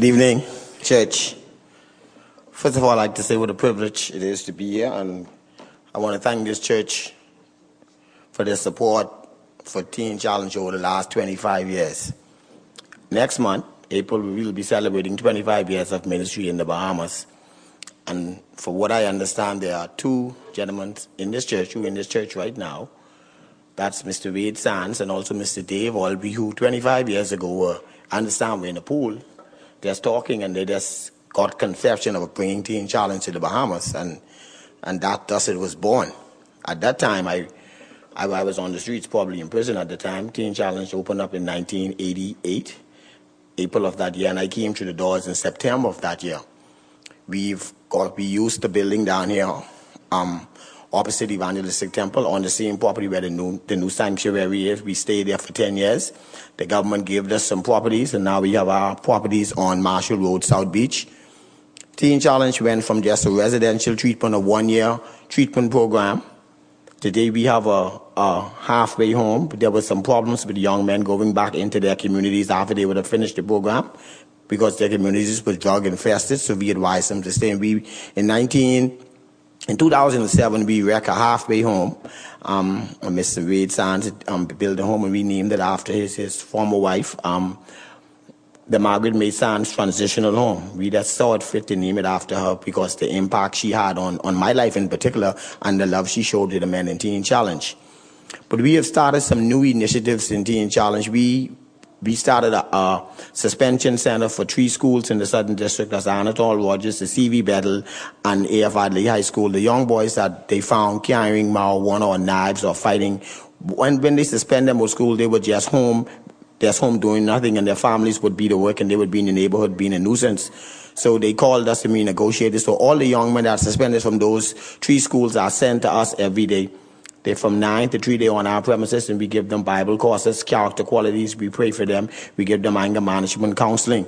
Good evening, church. First of all, I'd like to say what a privilege it is to be here, and I want to thank this church for their support for Teen Challenge over the last 25 years. Next month, April, we will be celebrating 25 years of ministry in the Bahamas. And for what I understand, there are two gentlemen in this church who are in this church right now. That's Mr. Wade Sands and also Mr. Dave Albee, who 25 years ago were, I understand, were in a pool just talking and they just got conception of bringing Teen Challenge to the Bahamas. And, and that thus it was born. At that time, I, I, I was on the streets, probably in prison at the time. Teen Challenge opened up in 1988, April of that year, and I came through the doors in September of that year. We've got, we used the building down here, um, opposite Evangelistic Temple on the same property where the new, the new sanctuary is. We stayed there for 10 years. The government gave us some properties, and now we have our properties on Marshall Road, South Beach. Teen Challenge went from just a residential treatment, a one-year treatment program. Today we have a, a halfway home. There were some problems with young men going back into their communities after they would have finished the program because their communities were drug infested, so we advised them to stay. And we, in 19, in 2007, we wrecked a halfway home. Um, Mr. Wade Sands um, built a home and we named it after his, his former wife, um, the Margaret May Sands Transitional Home. We just saw it fit to name it after her because the impact she had on, on my life in particular and the love she showed to the Men in Teen Challenge. But we have started some new initiatives in Teen Challenge. We we started a, a, suspension center for three schools in the Southern District. That's Anatol Rodgers, the CV Bethel, and A.F. Adderley High School. The young boys that they found carrying marijuana or knives or fighting, when, when they suspend them from school, they were just home, just home doing nothing, and their families would be to work, and they would be in the neighborhood being a nuisance. So they called us to be negotiators. So all the young men that are suspended from those three schools are sent to us every day. They're from 9 to 3. They're on our premises, and we give them Bible courses, character qualities. We pray for them. We give them anger management counseling.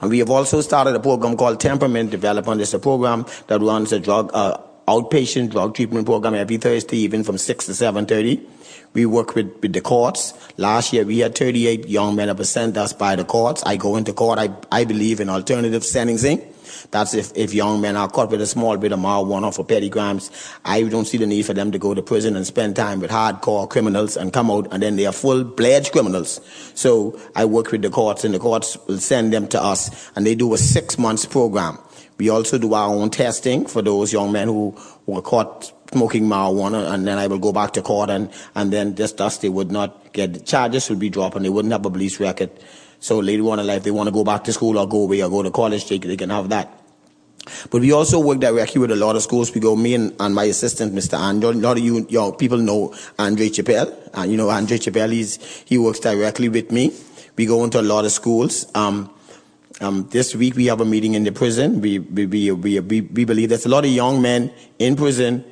And we have also started a program called Temperament Development. It's a program that runs a drug, uh, outpatient drug treatment program every Thursday, even from 6 to 7.30. We work with, with the courts. Last year, we had 38 young men that were sent us by the courts. I go into court. I, I believe in alternative sentencing. That's if, if young men are caught with a small bit of marijuana for petty crimes. I don't see the need for them to go to prison and spend time with hardcore criminals and come out and then they are full-fledged criminals. So I work with the courts and the courts will send them to us and they do a six months program. We also do our own testing for those young men who, were caught smoking marijuana and then I will go back to court and, and then just thus they would not get, charges would be dropped and they wouldn't have a police record. So later on in life, they want to go back to school or go away or go to college, they, they can have that. But we also work directly with a lot of schools. We go, me and, and my assistant, Mr. Andrew. A lot of you, your people know Andre Chappelle. And you know, Andre Chappelle, he's, he works directly with me. We go into a lot of schools. Um, um, this week we have a meeting in the prison. We, we, we, we, we believe there's a lot of young men in prison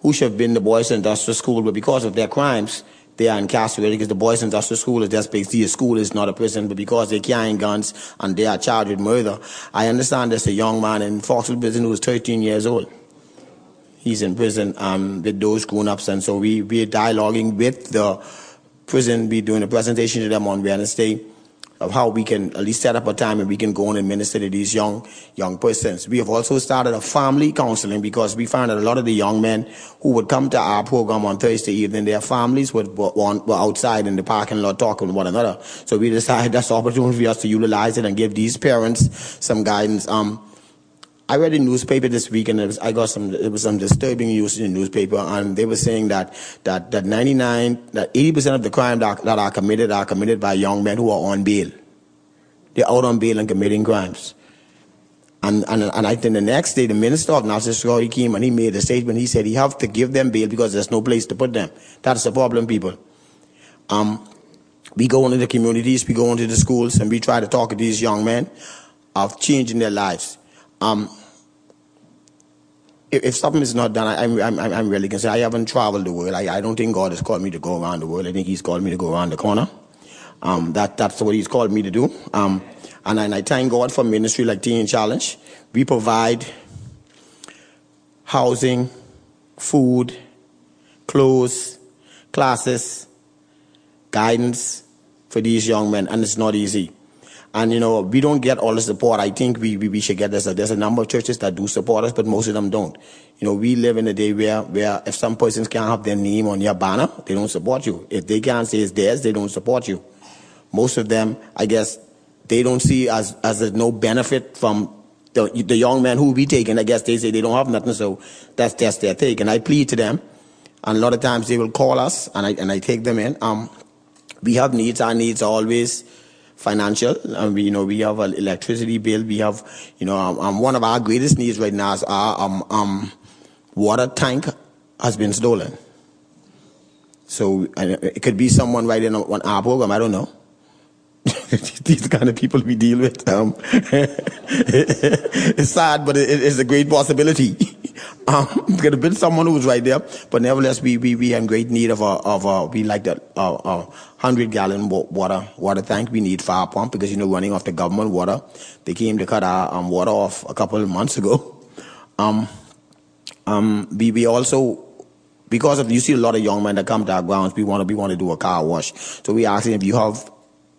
who should have been the boys in industrial school, but because of their crimes, they are incarcerated because the boys in industrial school is just basically a school is not a prison, but because they're carrying guns and they are charged with murder. I understand there's a young man in Fox Hill prison who is 13 years old. He's in prison um, with those grown-ups, and so we, we're dialoguing with the prison. We're doing a presentation to them on Wednesday of how we can at least set up a time and we can go and minister to these young young persons. We have also started a family counseling because we found that a lot of the young men who would come to our program on Thursday evening, their families would, were, were outside in the parking lot talking with one another. So we decided that's the opportunity for us to utilize it and give these parents some guidance. Um, I read a newspaper this week, and was, I got some. It was some disturbing news in the newspaper, and they were saying that that that 99, that 80 percent of the crime that, that are committed are committed by young men who are on bail. They're out on bail and committing crimes. And, and, and I think the next day, the minister of National he came and he made a statement. He said he have to give them bail because there's no place to put them. That's the problem, people. Um, we go into the communities, we go into the schools, and we try to talk to these young men of changing their lives. Um, if, if, something is not done, I, am I'm, I'm, I'm really concerned. I haven't traveled the world. I, I don't think God has called me to go around the world. I think He's called me to go around the corner. Um, that, that's what He's called me to do. Um, and, and I thank God for ministry like Teen Challenge. We provide housing, food, clothes, classes, guidance for these young men, and it's not easy. And you know, we don't get all the support. I think we, we, we should get this. There's a number of churches that do support us, but most of them don't. You know, we live in a day where, where if some persons can't have their name on your banner, they don't support you. If they can't say it's theirs, they don't support you. Most of them, I guess, they don't see as as there's no benefit from the, the young men who be taken. I guess they say they don't have nothing, so that's that's their take. And I plead to them, and a lot of times they will call us, and I and I take them in. Um, we have needs. Our needs are always financial. And we, you know, we have an electricity bill. We have, you know, um, um, one of our greatest needs right now is our um, um, water tank has been stolen. So it could be someone right in on our program. I don't know. These kind of people we deal with. Um, it's sad, but it, it's a great possibility. um, could have been someone who was right there, but nevertheless, we we we in great need of a of a we like that a, a hundred gallon water water tank. We need fire pump because you know running off the government water. They came to cut our um, water off a couple of months ago. Um, um, we we also because of you see a lot of young men that come to our grounds. We want to we want to do a car wash, so we asking if you have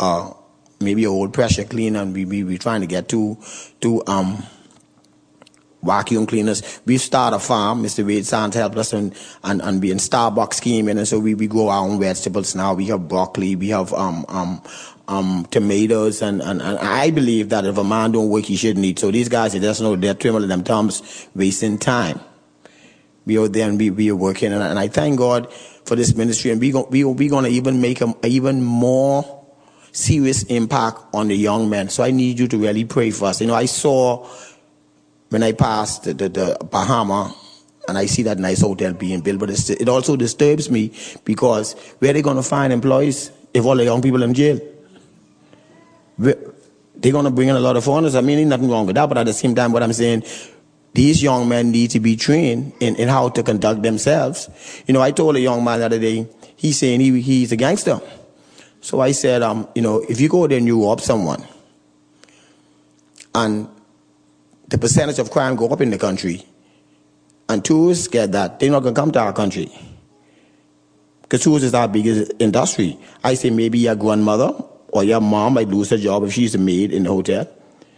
uh, maybe a old pressure cleaner, and we we we trying to get to to um vacuum cleaners. We start a farm. Mr. Wade Sands helped us and and, and be in Starbucks scheme, and so we, we grow our own vegetables now. We have broccoli, we have um um um tomatoes, and, and, and I believe that if a man don't work, he shouldn't eat. So these guys, they just know they're twiddling them thumbs, wasting time. We are there and we, we are working, and, and I thank God for this ministry, and we go, we we to even make a, even more serious impact on the young men. So I need you to really pray for us. You know, I saw when I passed the, the, the Baha Mar and I see that nice hotel being built, but it also disturbs me because where are they going to find employees if all the young people in jail? They're going to bring in a lot of foreigners. I mean, nothing wrong with that, but at the same time, what I'm saying, these young men need to be trained in, in how to conduct themselves. You know, I told a young man the other day, he's saying he, he's a gangster. So I said, um, you know, if you go there and you rob someone, and the percentage of crime go up in the country, and tourists get that, they're not to come to our country. Because tourists is our biggest industry. I say maybe your grandmother or your mom might lose her job if she's a maid in the hotel.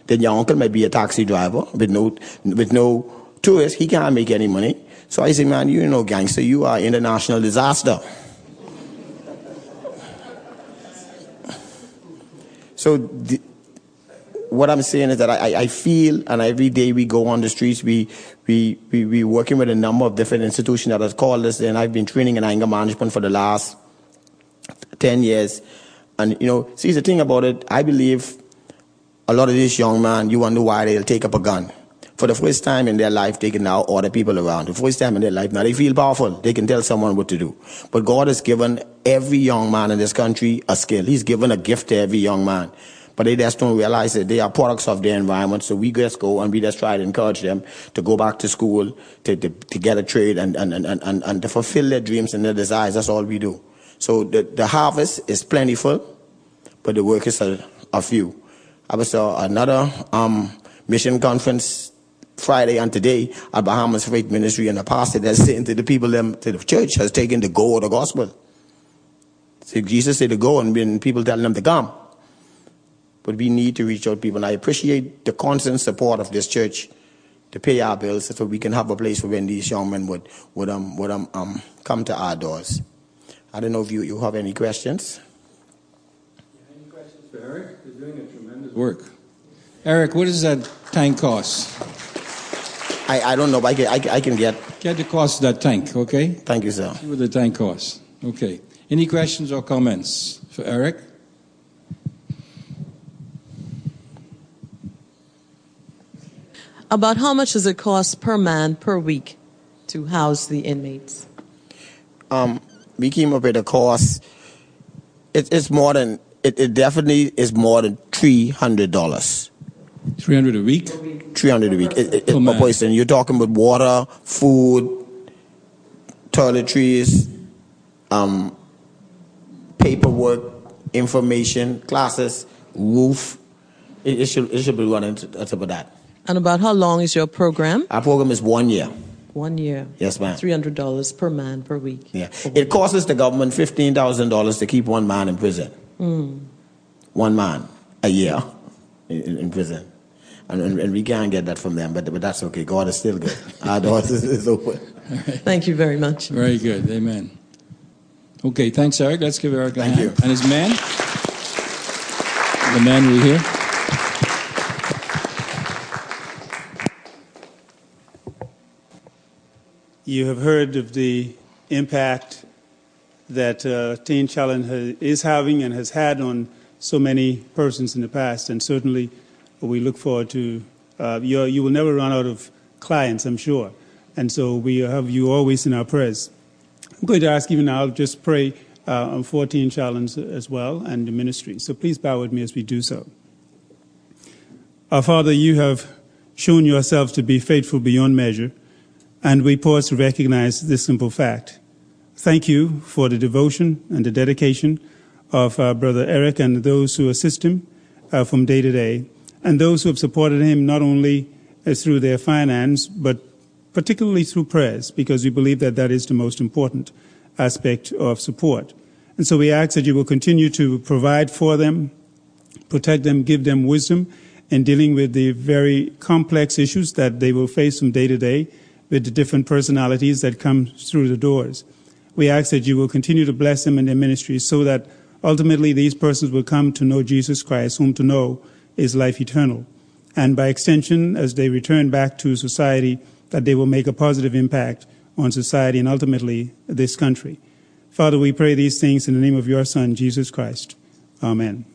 Then your uncle might be a taxi driver with no, with no tourists. He can't make any money. So I say, man, you're no gangster. You are international disaster. So the, what I'm saying is that I, I feel, and every day we go on the streets, we we we we working with a number of different institutions that have called us, and I've been training in anger management for the last ten years. And you know, see the thing about it, I believe a lot of these young men, you wonder why they'll take up a gun. For the first time in their life, they can now order people around. The first time in their life, now they feel powerful. They can tell someone what to do. But God has given every young man in this country a skill. He's given a gift to every young man. But they just don't realize that they are products of their environment. So we just go and we just try to encourage them to go back to school, to, to, to get a trade and, and, and, and, and to fulfill their dreams and their desires. That's all we do. So the, the harvest is plentiful, but the workers are, are few. I was at another um, mission conference Friday and today at Bahamas Faith Ministry, and the pastor that's saying to the people, them, to the church, has taken the go of the gospel. See, Jesus said to go, and been people telling them to come. But we need to reach out people. And I appreciate the constant support of this church to pay our bills so we can have a place for when these young men would, would, um, would um, um, come to our doors. I don't know if you, you have any questions. Any questions for Eric? He's doing a tremendous work. Eric, what does that tank cost? I, I don't know, but I can, I, I can get. Get the cost of that tank, okay? Thank you, sir. See what the tank costs. Okay. Any questions or comments for Eric? About how much does it cost per man per week to house the inmates? Um, we came up with a cost. It, it's more than. It, it definitely is more than three hundred dollars. 300 a week? 300 a week. It, it, per person. You're talking about water, food, toiletries, um, paperwork, information, classes, roof. It, it, should, it should be running to, to about that. And about how long is your program? Our program is one year. One year. Yes, ma'am. $300 per man per week. Yeah. It costs the government $15,000 to keep one man in prison. Mm. One man a year. in, in prison. And, and, and, we can't get that from them, but, but that's okay. God is still good. Our doors is, is open. Right. Thank you very much. Very good. Amen. Okay, thanks, Eric. Let's give Eric a Thank hand. you. And his man? The man we hear. You have heard of the impact that uh, Teen Challenge is having and has had on so many persons in the past, and certainly we look forward to. Uh, you will never run out of clients, I'm sure, and so we have you always in our prayers. I'm going to ask even now, just pray uh, on 14 Challenge as well and the ministry. So please bow with me as we do so. Our Father, you have shown yourself to be faithful beyond measure, and we pause to recognize this simple fact. Thank you for the devotion and the dedication of our Brother Eric and those who assist him uh, from day to day, and those who have supported him not only uh, through their finance, but particularly through prayers, because we believe that that is the most important aspect of support. And so we ask that you will continue to provide for them, protect them, give them wisdom in dealing with the very complex issues that they will face from day to day with the different personalities that come through the doors. We ask that you will continue to bless them in their ministry so that ultimately these persons will come to know Jesus Christ, whom to know is life eternal. And by extension, as they return back to society, that they will make a positive impact on society and ultimately this country. Father, we pray these things in the name of your Son, Jesus Christ. Amen.